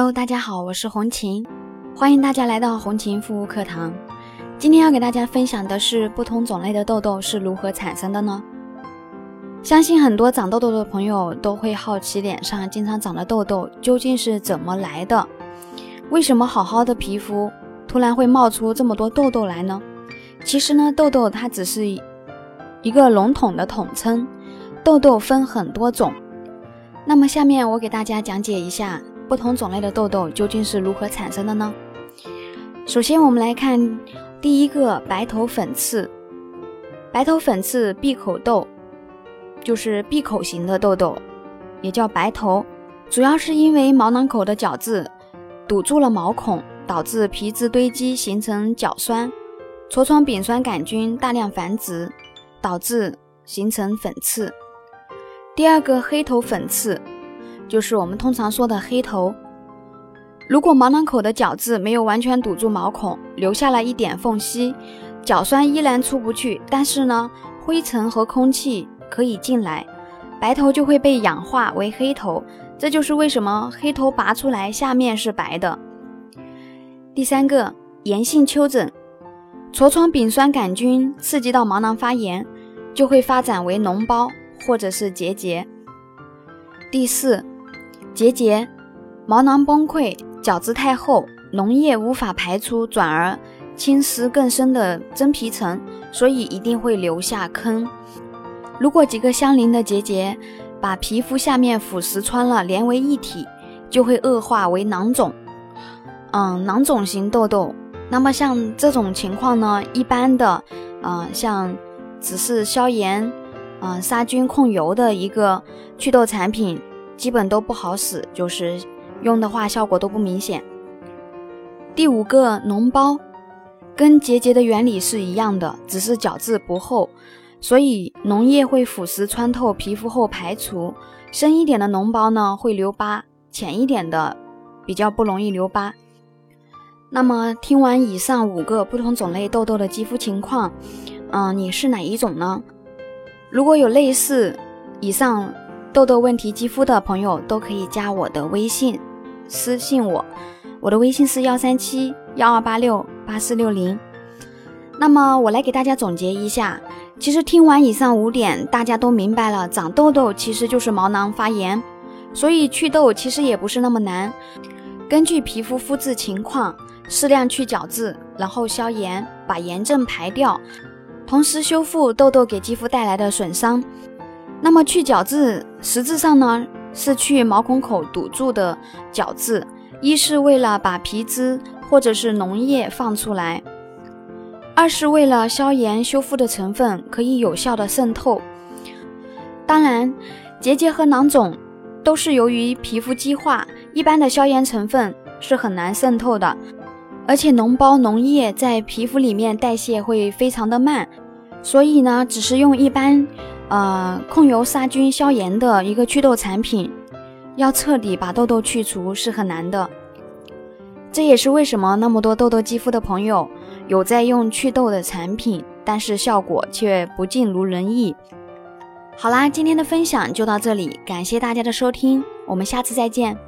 Hello，大家好，我是红琴，欢迎大家来到红琴服务课堂。今天要给大家分享的是不同种类的痘痘是如何产生的呢？相信很多长痘痘的朋友都会好奇，脸上经常长的痘痘究竟是怎么来的？为什么好好的皮肤突然会冒出这么多痘痘来呢？其实呢，痘痘它只是一个笼统的统称，痘痘分很多种。那么下面我给大家讲解一下。不同种类的痘痘究竟是如何产生的呢？首先，我们来看第一个白头粉刺。白头粉刺闭口痘就是闭口型的痘痘，也叫白头，主要是因为毛囊口的角质堵住了毛孔，导致皮脂堆积形成角栓，痤疮丙酸杆菌大量繁殖，导致形成粉刺。第二个黑头粉刺。就是我们通常说的黑头。如果毛囊口的角质没有完全堵住毛孔，留下了一点缝隙，角栓依然出不去，但是呢，灰尘和空气可以进来，白头就会被氧化为黑头。这就是为什么黑头拔出来下面是白的。第三个，炎性丘疹，痤疮丙酸杆菌刺激到毛囊发炎，就会发展为脓包或者是结节。第四。结节，毛囊崩溃，角质太厚，脓液无法排出，转而侵蚀更深的真皮层，所以一定会留下坑。如果几个相邻的结节把皮肤下面腐蚀穿了，连为一体，就会恶化为囊肿。嗯，囊肿型痘痘。那么像这种情况呢，一般的，嗯，像只是消炎、嗯杀菌控油的一个祛痘产品。基本都不好使，就是用的话效果都不明显。第五个脓包，跟结节的原理是一样的，只是角质不厚，所以脓液会腐蚀穿透皮肤后排除。深一点的脓包呢会留疤，浅一点的比较不容易留疤。那么听完以上五个不同种类痘痘的肌肤情况，嗯，你是哪一种呢？如果有类似以上。痘痘问题肌肤的朋友都可以加我的微信私信我，我的微信是幺三七幺二八六八四六零。那么我来给大家总结一下，其实听完以上五点，大家都明白了，长痘痘其实就是毛囊发炎，所以祛痘其实也不是那么难。根据皮肤肤质情况，适量去角质，然后消炎，把炎症排掉，同时修复痘痘给肌肤带来的损伤。那么去角质，实质上呢是去毛孔口堵住的角质，一是为了把皮脂或者是脓液放出来，二是为了消炎修复的成分可以有效的渗透。当然，结节和囊肿都是由于皮肤激化，一般的消炎成分是很难渗透的，而且脓包脓液在皮肤里面代谢会非常的慢，所以呢，只是用一般。呃，控油、杀菌、消炎的一个祛痘产品，要彻底把痘痘去除是很难的。这也是为什么那么多痘痘肌肤的朋友有在用祛痘的产品，但是效果却不尽如人意。好啦，今天的分享就到这里，感谢大家的收听，我们下次再见。